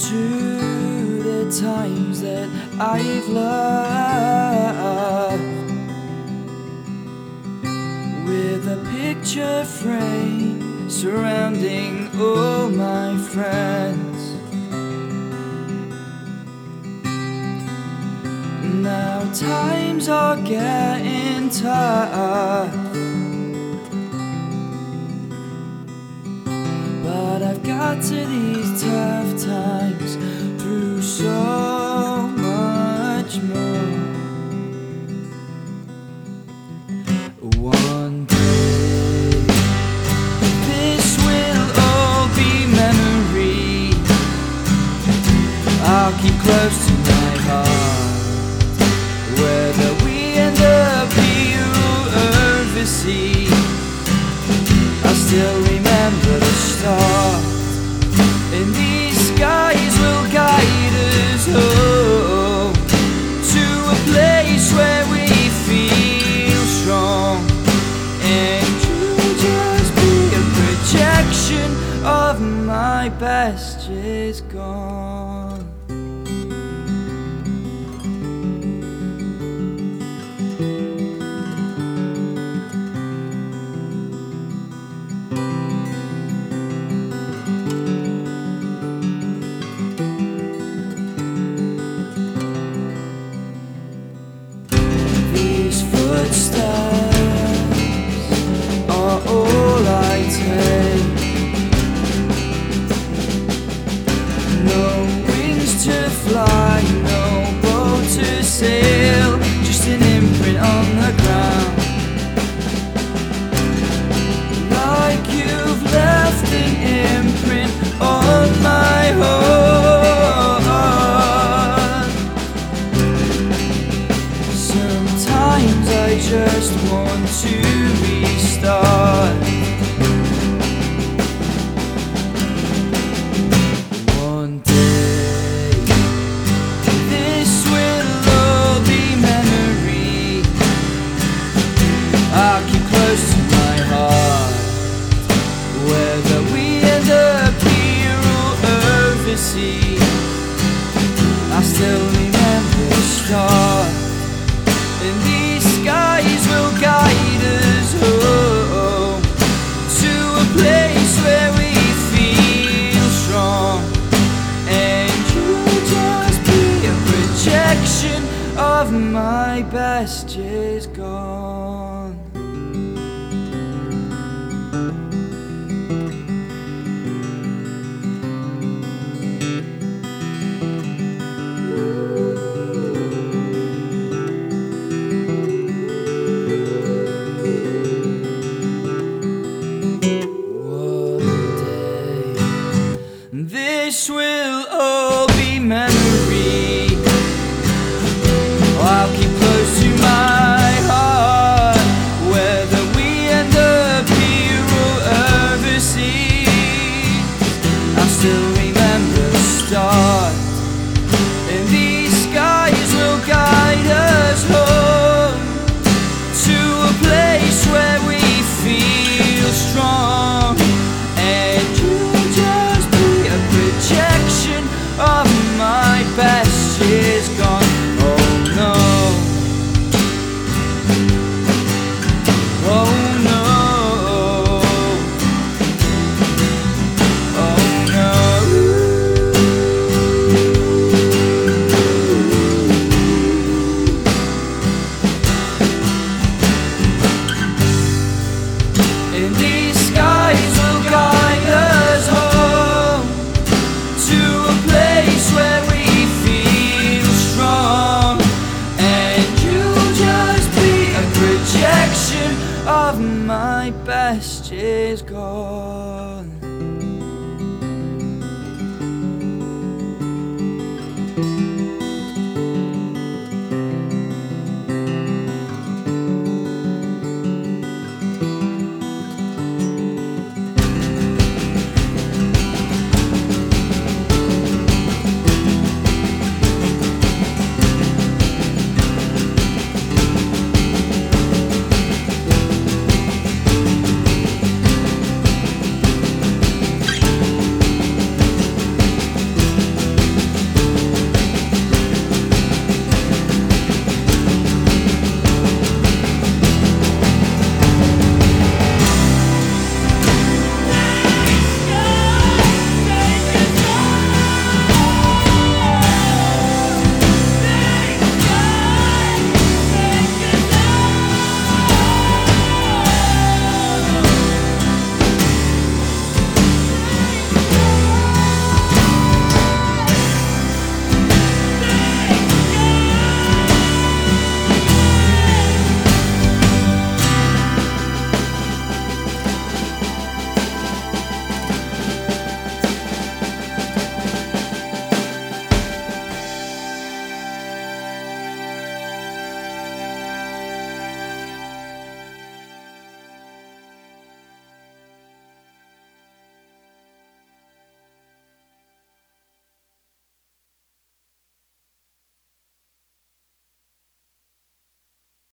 to the times that I've loved with a picture frame surrounding all my friends. Now times are getting tough. to these tough times. she's gone. I just want to restart. One day, this will all be memory. I keep close to my heart. Whether we end up here or overseas, I still. my best is gone. God.